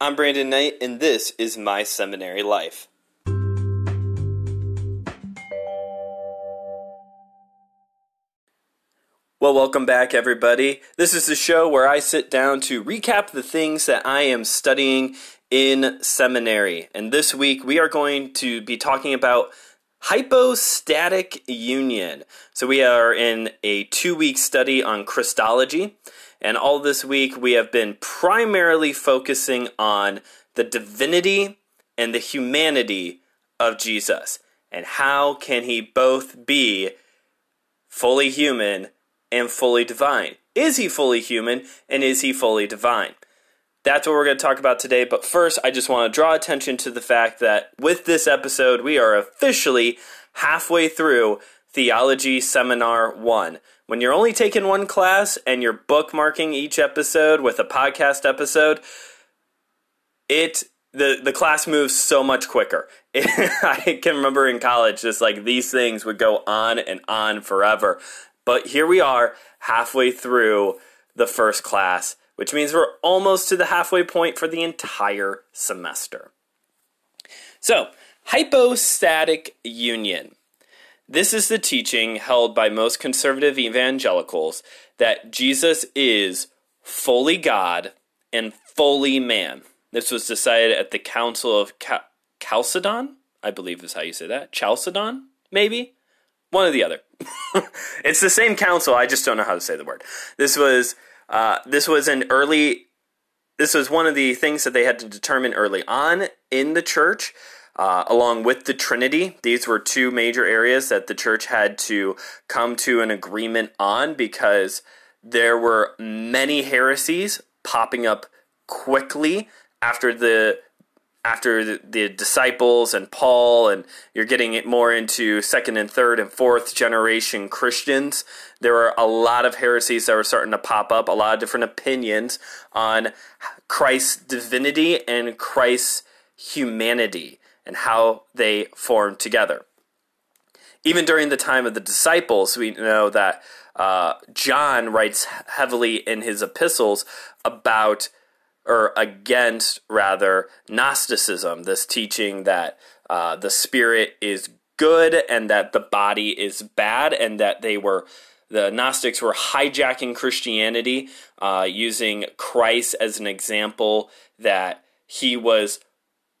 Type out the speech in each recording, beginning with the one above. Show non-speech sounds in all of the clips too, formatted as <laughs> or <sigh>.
I'm Brandon Knight, and this is My Seminary Life. Well, welcome back, everybody. This is the show where I sit down to recap the things that I am studying in seminary. And this week we are going to be talking about hypostatic union. So we are in a two week study on Christology. And all this week we have been primarily focusing on the divinity and the humanity of Jesus. And how can he both be fully human and fully divine? Is he fully human and is he fully divine? That's what we're going to talk about today. But first, I just want to draw attention to the fact that with this episode, we are officially halfway through Theology Seminar 1. When you're only taking one class and you're bookmarking each episode with a podcast episode, it the the class moves so much quicker. <laughs> I can remember in college, just like these things would go on and on forever. But here we are, halfway through the first class, which means we're almost to the halfway point for the entire semester. So, hypostatic union. This is the teaching held by most conservative evangelicals that Jesus is fully God and fully man. This was decided at the Council of Chalcedon, I believe is how you say that. Chalcedon, maybe? One or the other. <laughs> it's the same council, I just don't know how to say the word. This was uh, this was an early this was one of the things that they had to determine early on in the church uh, along with the Trinity. These were two major areas that the church had to come to an agreement on because there were many heresies popping up quickly after the after the, the, disciples and Paul, and you're getting it more into second and third and fourth generation Christians. There were a lot of heresies that were starting to pop up, a lot of different opinions on Christ's divinity and Christ's humanity and how they formed together. Even during the time of the disciples, we know that uh, John writes heavily in his epistles about, or against rather, Gnosticism, this teaching that uh, the spirit is good and that the body is bad, and that they were the Gnostics were hijacking Christianity, uh, using Christ as an example that he was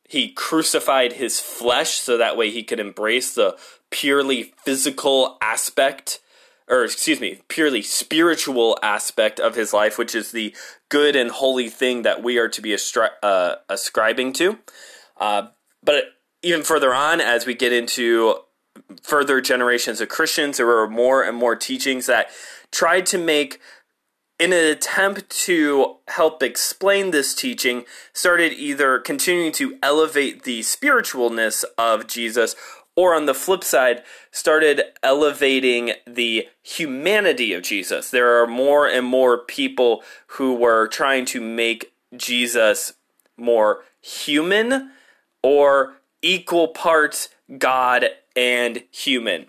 he crucified his flesh so that way he could embrace the purely physical aspect or excuse me, purely spiritual aspect of his life, which is the good and holy thing that we are to be astri- uh, ascribing to. Uh, but even further on, as we get into further generations of Christians, there were more and more teachings that tried to make in an attempt to help explain this teaching, started either continuing to elevate the spiritualness of Jesus or on the flip side, started elevating the humanity of Jesus. There are more and more people who were trying to make Jesus more human or equal parts God and human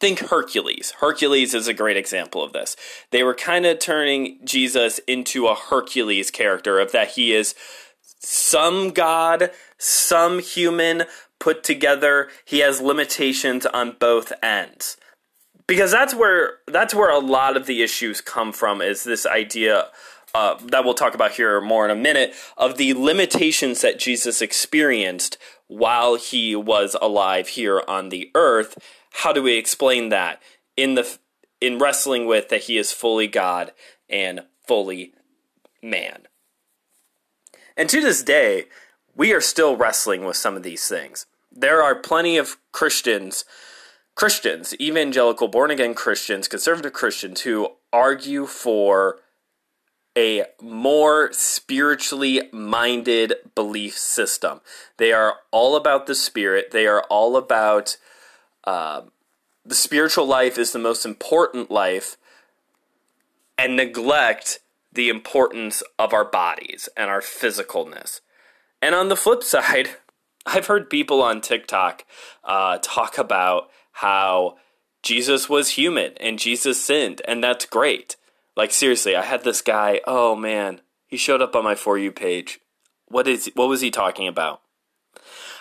think Hercules. Hercules is a great example of this. They were kind of turning Jesus into a Hercules character of that he is some god, some human put together. He has limitations on both ends. Because that's where that's where a lot of the issues come from is this idea uh, that we'll talk about here more in a minute of the limitations that Jesus experienced while he was alive here on the earth how do we explain that in the in wrestling with that he is fully God and fully man? And to this day, we are still wrestling with some of these things. There are plenty of Christians, Christians, evangelical, born again Christians, conservative Christians who argue for a more spiritually minded belief system. They are all about the spirit. They are all about uh, the spiritual life is the most important life and neglect the importance of our bodies and our physicalness. And on the flip <laughs> side, I've heard people on TikTok uh, talk about how Jesus was human and Jesus sinned, and that's great. Like, seriously, I had this guy, oh man, he showed up on my For You page. what is what was he talking about?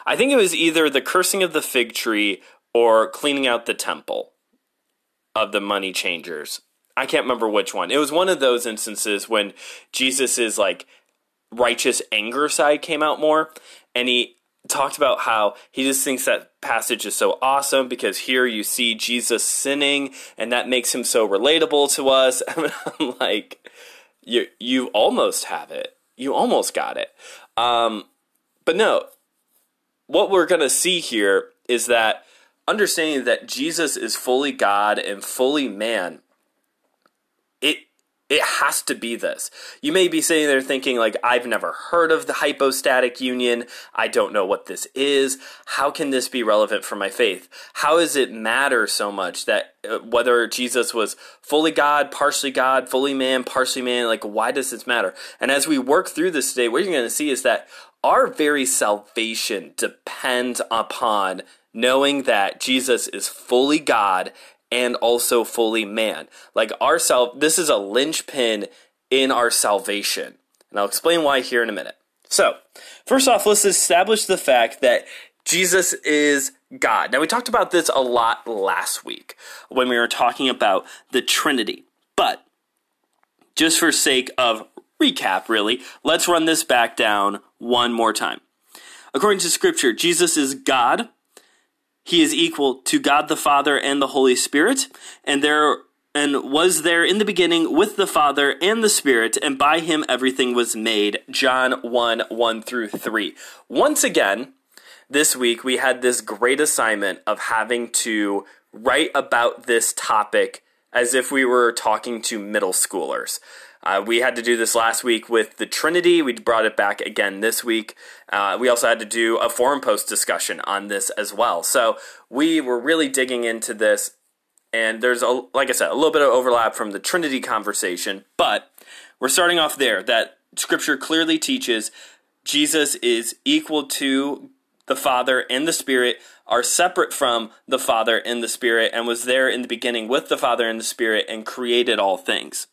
I think it was either the cursing of the fig tree or cleaning out the temple of the money changers. I can't remember which one. It was one of those instances when Jesus's like righteous anger side came out more and he talked about how he just thinks that passage is so awesome because here you see Jesus sinning and that makes him so relatable to us. <laughs> I'm like you you almost have it. You almost got it. Um, but no, what we're going to see here is that understanding that Jesus is fully God and fully man, it it has to be this. You may be sitting there thinking, like, I've never heard of the hypostatic union. I don't know what this is. How can this be relevant for my faith? How does it matter so much that uh, whether Jesus was fully God, partially God, fully man, partially man, like, why does this matter? And as we work through this today, what you're going to see is that our very salvation depends upon knowing that Jesus is fully God and also fully man. Like our self, this is a linchpin in our salvation. And I'll explain why here in a minute. So, first off, let's establish the fact that Jesus is God. Now, we talked about this a lot last week when we were talking about the Trinity. But just for sake of recap, really, let's run this back down one more time. According to Scripture, Jesus is God, he is equal to God the Father and the Holy Spirit, and there and was there in the beginning with the Father and the Spirit, and by him everything was made. John 1 1 through 3. Once again, this week we had this great assignment of having to write about this topic as if we were talking to middle schoolers. Uh, we had to do this last week with the Trinity. We brought it back again this week. Uh, we also had to do a forum post discussion on this as well. So we were really digging into this, and there's a like I said, a little bit of overlap from the Trinity conversation, but we're starting off there. That Scripture clearly teaches Jesus is equal to the Father and the Spirit are separate from the Father and the Spirit and was there in the beginning with the Father and the Spirit and created all things.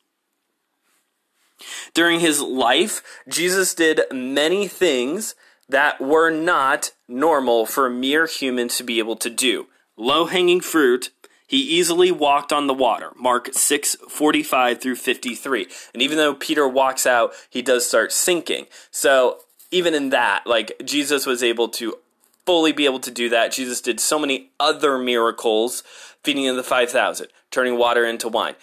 During his life, Jesus did many things that were not normal for a mere human to be able to do. Low hanging fruit, he easily walked on the water. Mark 6 45 through 53. And even though Peter walks out, he does start sinking. So, even in that, like, Jesus was able to fully be able to do that. Jesus did so many other miracles, feeding of the 5,000, turning water into wine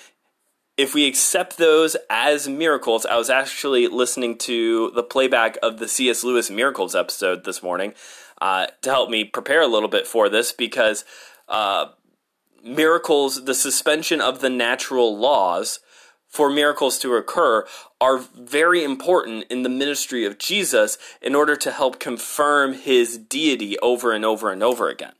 if we accept those as miracles, I was actually listening to the playback of the C.S. Lewis Miracles episode this morning uh, to help me prepare a little bit for this because uh, miracles, the suspension of the natural laws for miracles to occur, are very important in the ministry of Jesus in order to help confirm his deity over and over and over again.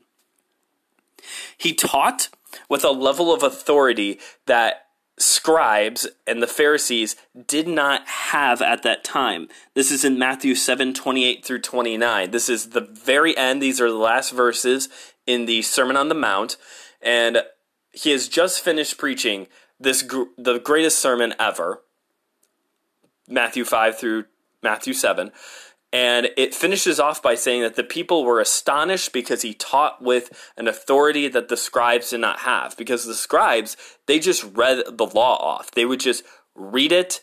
He taught with a level of authority that scribes and the Pharisees did not have at that time. This is in Matthew 7 28 through 29. This is the very end. These are the last verses in the Sermon on the Mount. And he has just finished preaching this the greatest sermon ever Matthew 5 through Matthew 7 and it finishes off by saying that the people were astonished because he taught with an authority that the scribes did not have. Because the scribes, they just read the law off. They would just read it,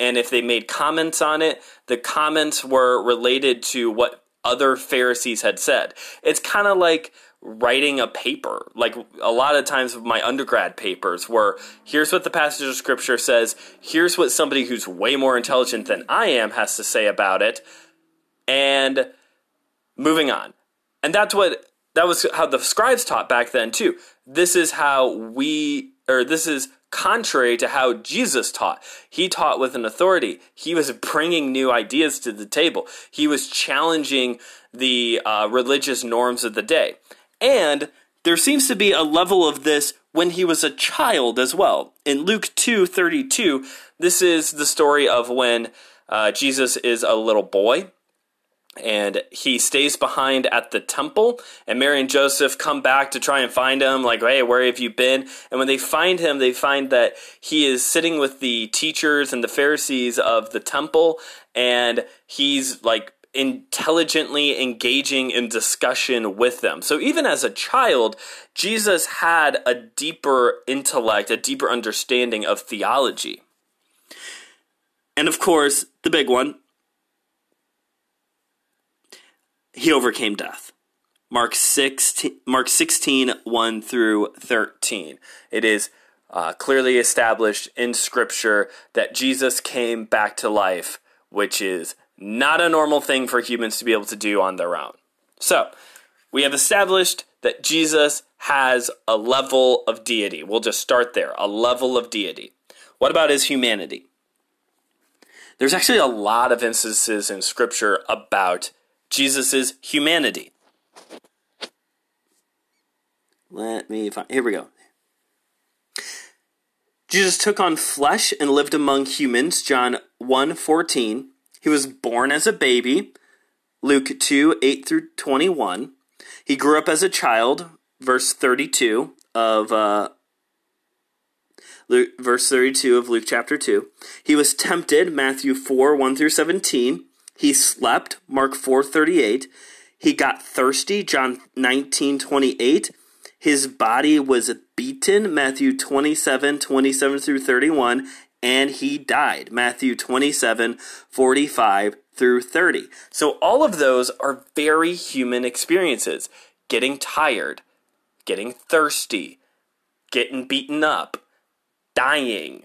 and if they made comments on it, the comments were related to what other Pharisees had said. It's kind of like writing a paper. Like a lot of times my undergrad papers were here's what the passage of scripture says, here's what somebody who's way more intelligent than I am has to say about it and moving on. And that's what that was how the scribes taught back then too. This is how we or this is contrary to how Jesus taught. He taught with an authority. He was bringing new ideas to the table. He was challenging the uh, religious norms of the day. And there seems to be a level of this when he was a child as well. In Luke 2:32, this is the story of when uh, Jesus is a little boy and he stays behind at the temple and mary and joseph come back to try and find him like hey where have you been and when they find him they find that he is sitting with the teachers and the pharisees of the temple and he's like intelligently engaging in discussion with them. So even as a child, Jesus had a deeper intellect, a deeper understanding of theology. And of course, the big one, he overcame death. Mark 16, Mark 16, 1 through 13. It is uh, clearly established in Scripture that Jesus came back to life, which is not a normal thing for humans to be able to do on their own. So, we have established that Jesus has a level of deity. We'll just start there a level of deity. What about his humanity? There's actually a lot of instances in Scripture about Jesus' humanity. Let me find. Here we go. Jesus took on flesh and lived among humans. John 1 14. He was born as a baby. Luke 2 8 through 21. He grew up as a child. Verse 32 of uh, Luke, verse 32 of Luke chapter 2. He was tempted, Matthew 4 1 through 17. He slept, Mark 4:38. He got thirsty, John 19:28. His body was beaten, Matthew 27 27 through 31. And he died, Matthew 27 45 through 30. So all of those are very human experiences getting tired, getting thirsty, getting beaten up dying,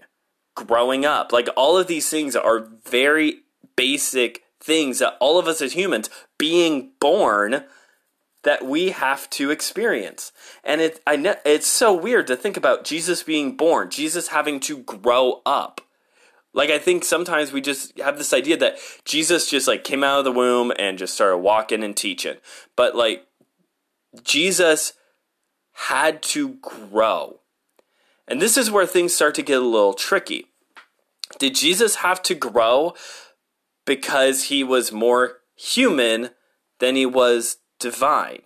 growing up. Like all of these things are very basic things that all of us as humans being born that we have to experience. And it I know it's so weird to think about Jesus being born, Jesus having to grow up. Like I think sometimes we just have this idea that Jesus just like came out of the womb and just started walking and teaching. But like Jesus had to grow. And this is where things start to get a little tricky. Did Jesus have to grow because he was more human than he was divine?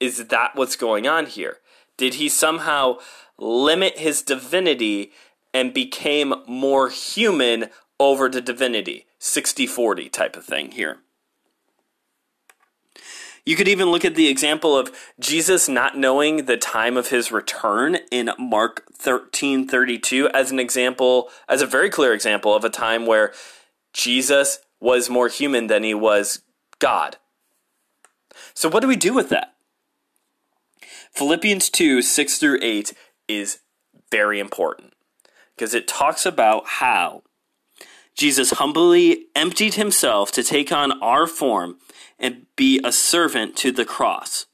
Is that what's going on here? Did he somehow limit his divinity and became more human over the divinity? 60 40 type of thing here. You could even look at the example of Jesus not knowing the time of his return in Mark 13:32 as an example, as a very clear example of a time where Jesus was more human than he was God. So what do we do with that? Philippians 2, 6 through 8 is very important because it talks about how Jesus humbly emptied himself to take on our form and be a servant to the cross.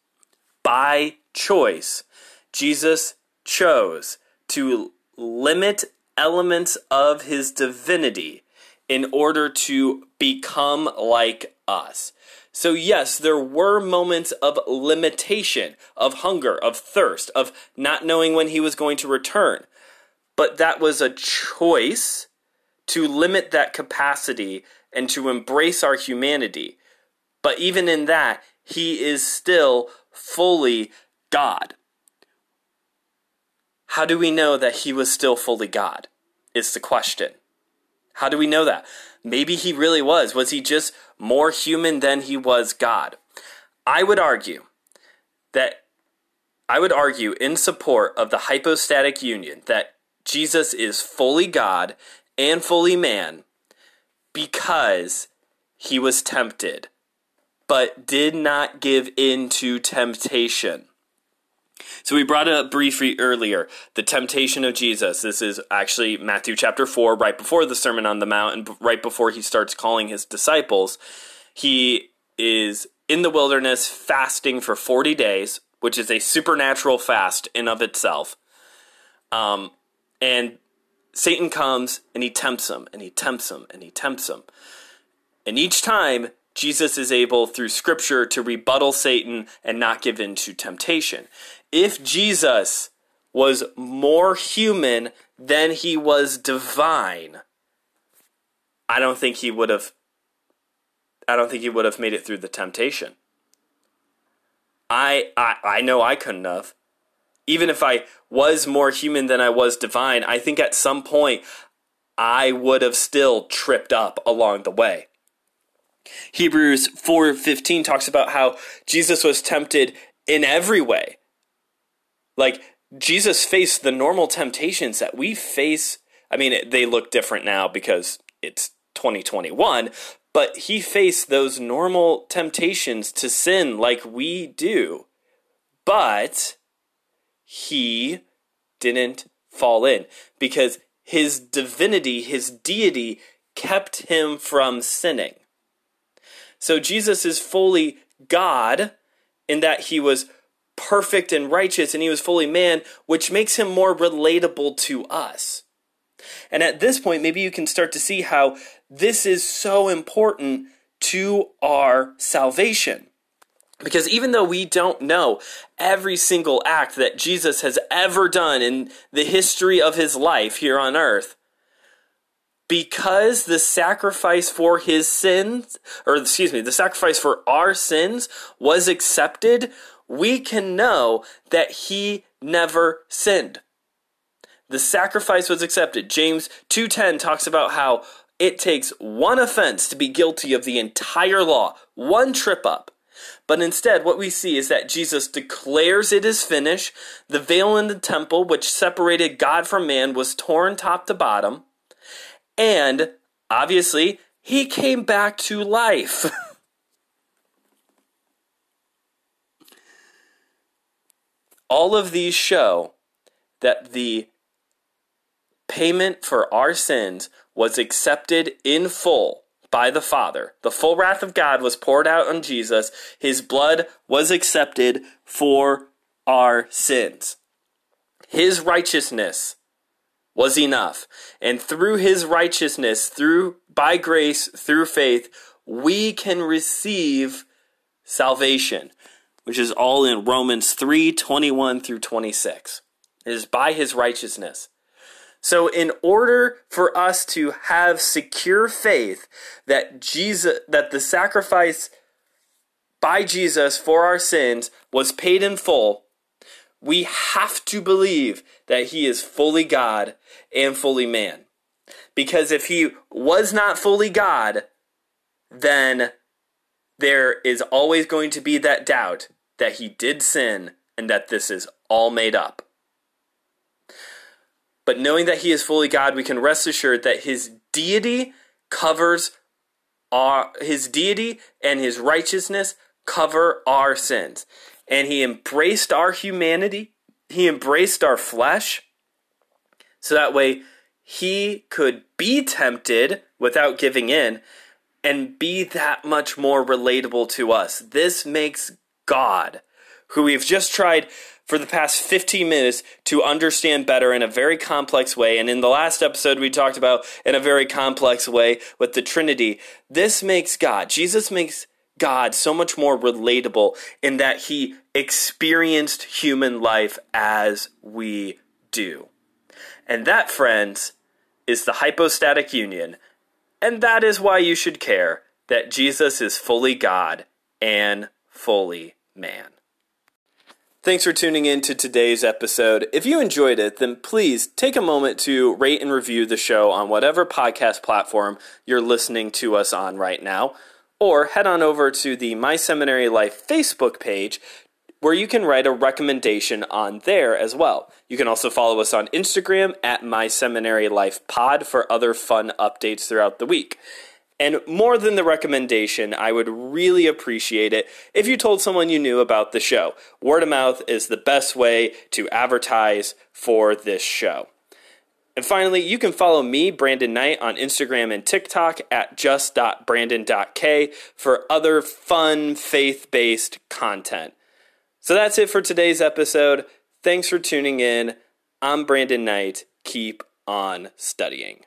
By choice, Jesus chose to limit elements of his divinity in order to become like us. So, yes, there were moments of limitation, of hunger, of thirst, of not knowing when he was going to return. But that was a choice to limit that capacity and to embrace our humanity. But even in that, he is still fully God. How do we know that he was still fully God? Is the question. How do we know that? Maybe he really was. Was he just more human than he was God? I would argue that I would argue in support of the hypostatic union that Jesus is fully God and fully man because he was tempted but did not give in to temptation. So we brought up briefly earlier, the temptation of Jesus. This is actually Matthew chapter 4, right before the Sermon on the Mount and right before he starts calling his disciples. He is in the wilderness fasting for 40 days, which is a supernatural fast in of itself. Um, and Satan comes and he tempts him and he tempts him and he tempts him. And each time Jesus is able, through Scripture, to rebuttal Satan and not give in to temptation. If Jesus was more human than he was divine, I don't think he would have. I don't think he would have made it through the temptation. I, I I know I couldn't have. Even if I was more human than I was divine, I think at some point I would have still tripped up along the way. Hebrews 4:15 talks about how Jesus was tempted in every way. Like Jesus faced the normal temptations that we face. I mean, they look different now because it's 2021, but he faced those normal temptations to sin like we do. But he didn't fall in because his divinity, his deity, kept him from sinning. So Jesus is fully God in that he was perfect and righteous and he was fully man, which makes him more relatable to us. And at this point, maybe you can start to see how this is so important to our salvation. Because even though we don't know every single act that Jesus has ever done in the history of his life here on earth, because the sacrifice for his sins, or excuse me, the sacrifice for our sins was accepted, we can know that he never sinned. The sacrifice was accepted. James 2:10 talks about how it takes one offense to be guilty of the entire law, one trip up. But instead, what we see is that Jesus declares it is finished. The veil in the temple, which separated God from man, was torn top to bottom. And obviously, he came back to life. <laughs> All of these show that the payment for our sins was accepted in full by the Father. The full wrath of God was poured out on Jesus. His blood was accepted for our sins. His righteousness was enough. And through his righteousness, through by grace, through faith, we can receive salvation, which is all in Romans 3 21 through 26. It is by his righteousness. So, in order for us to have secure faith that Jesus, that the sacrifice by Jesus for our sins was paid in full, we have to believe that he is fully God and fully man. Because if he was not fully God, then there is always going to be that doubt that he did sin and that this is all made up. But knowing that he is fully God, we can rest assured that his deity covers our his deity and his righteousness cover our sins. And he embraced our humanity, he embraced our flesh, so that way he could be tempted without giving in and be that much more relatable to us. This makes God, who we've just tried for the past 15 minutes to understand better in a very complex way. And in the last episode, we talked about in a very complex way with the Trinity. This makes God, Jesus makes God so much more relatable in that he experienced human life as we do. And that, friends, is the hypostatic union. And that is why you should care that Jesus is fully God and fully man. Thanks for tuning in to today's episode. If you enjoyed it, then please take a moment to rate and review the show on whatever podcast platform you're listening to us on right now, or head on over to the My Seminary Life Facebook page where you can write a recommendation on there as well. You can also follow us on Instagram at My Seminary Life Pod for other fun updates throughout the week. And more than the recommendation, I would really appreciate it if you told someone you knew about the show. Word of mouth is the best way to advertise for this show. And finally, you can follow me, Brandon Knight, on Instagram and TikTok at just.brandon.k for other fun faith based content. So that's it for today's episode. Thanks for tuning in. I'm Brandon Knight. Keep on studying.